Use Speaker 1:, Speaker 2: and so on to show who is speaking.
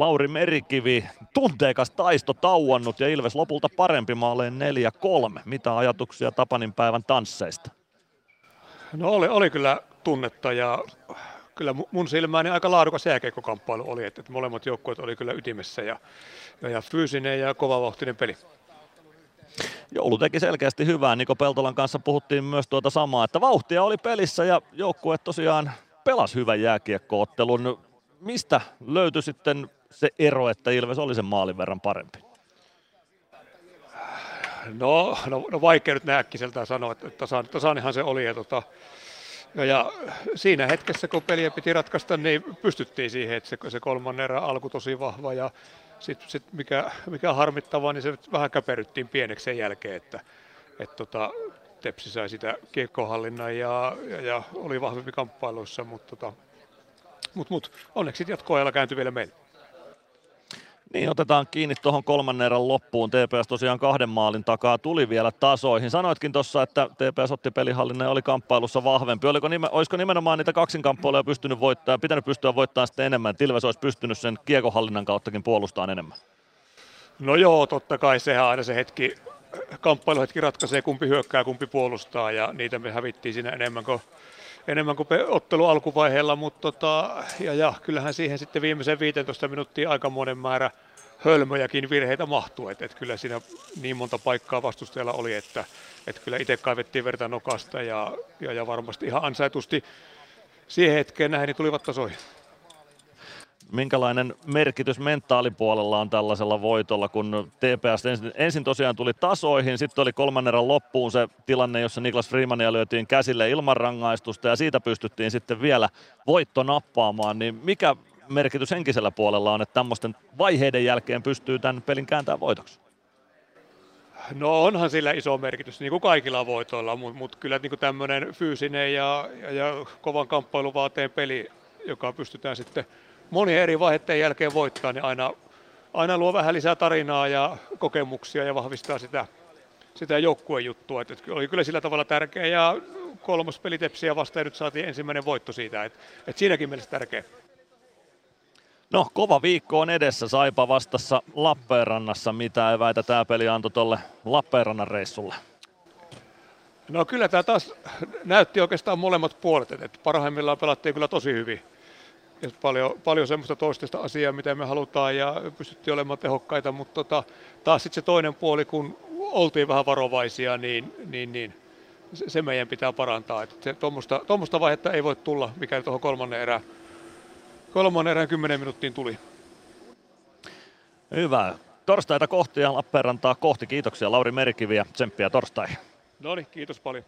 Speaker 1: Lauri Merikivi, tunteikas taisto tauonnut ja Ilves lopulta parempi maaleen 4-3. Mitä ajatuksia Tapanin päivän tansseista?
Speaker 2: No oli, oli kyllä tunnetta ja kyllä mun silmääni aika laadukas jääkeikkokamppailu oli, että molemmat joukkueet oli kyllä ytimessä ja, ja, ja fyysinen ja kovavauhtinen peli.
Speaker 1: Joulu teki selkeästi hyvää. Niko Peltolan kanssa puhuttiin myös tuota samaa, että vauhtia oli pelissä ja joukkue tosiaan pelasi hyvän jääkiekkoottelun. Mistä löytyi sitten se ero, että Ilves oli sen maalin verran parempi?
Speaker 2: No, no, no vaikea nyt näkkiseltään sanoa, että tasan, tasanhan se oli. Ja, tota, ja, ja, siinä hetkessä, kun peliä piti ratkaista, niin pystyttiin siihen, että se, se kolmannen erä alku tosi vahva ja sitten sit mikä, mikä harmittavaa, niin se vähän käperyttiin pieneksi sen jälkeen, että et tota, Tepsi sai sitä kiekkohallinnan ja, ja, ja, oli vahvempi kamppailuissa, mutta tota, mut, mut, onneksi jatkoajalla kääntyi vielä meille.
Speaker 1: Niin, otetaan kiinni tuohon kolmannen erän loppuun. TPS tosiaan kahden maalin takaa tuli vielä tasoihin. Sanoitkin tuossa, että TPS otti pelihallinnan ja oli kamppailussa vahvempi. Oliko nime, olisiko nimenomaan niitä kaksinkamppailuja pystynyt voittaa, pitänyt pystyä voittamaan sitten enemmän? Tilves olisi pystynyt sen kiekohallinnan kauttakin puolustamaan enemmän.
Speaker 2: No joo, totta kai sehän aina se hetki, kamppailuhetki ratkaisee, kumpi hyökkää, kumpi puolustaa ja niitä me hävittiin siinä enemmän kuin enemmän kuin ottelu alkuvaiheella, mutta tota, ja, ja, kyllähän siihen sitten viimeisen 15 minuuttia aikamoinen määrä hölmöjäkin virheitä mahtuu, että et kyllä siinä niin monta paikkaa vastustajalla oli, että et kyllä itse kaivettiin verta nokasta ja, ja, ja varmasti ihan ansaitusti siihen hetkeen näin niin tulivat tasoihin
Speaker 1: minkälainen merkitys mentaalipuolella on tällaisella voitolla, kun TPS ensin, ensin tosiaan tuli tasoihin, sitten oli kolmannen erän loppuun se tilanne, jossa Niklas Freemania lyötiin käsille ilman rangaistusta ja siitä pystyttiin sitten vielä voitto nappaamaan, niin mikä merkitys henkisellä puolella on, että tämmöisten vaiheiden jälkeen pystyy tämän pelin kääntämään voitoksi?
Speaker 2: No onhan sillä iso merkitys, niin kuin kaikilla voitoilla, mutta mut kyllä niin kuin tämmöinen fyysinen ja, ja, ja kovan kamppailuvaateen peli, joka pystytään sitten monien eri vaiheiden jälkeen voittaa, niin aina, aina luo vähän lisää tarinaa ja kokemuksia ja vahvistaa sitä, sitä joukkuejuttua. Et, et oli kyllä sillä tavalla tärkeä ja kolmas peli Tepsiä vastaan nyt saatiin ensimmäinen voitto siitä, että et siinäkin mielessä tärkeä.
Speaker 1: No, kova viikko on edessä. Saipa vastassa Lappeenrannassa. Mitä eväitä tämä peli antoi tuolle Lappeenrannan reissulle?
Speaker 2: No kyllä tämä taas näytti oikeastaan molemmat puolet, että parhaimmillaan pelattiin kyllä tosi hyvin ja paljon, paljon semmoista toistesta asiaa, mitä me halutaan ja pystyttiin olemaan tehokkaita, mutta tota, taas sitten se toinen puoli, kun oltiin vähän varovaisia, niin, niin, niin se meidän pitää parantaa. Tuommoista, vaihetta ei voi tulla, mikä tuohon kolmannen erään, kolmannen erään kymmenen minuuttiin tuli.
Speaker 1: Hyvä. Torstaita kohti ja Lappeenrantaa kohti. Kiitoksia Lauri Merikivi ja tsemppiä torstaihin.
Speaker 2: No niin, kiitos paljon.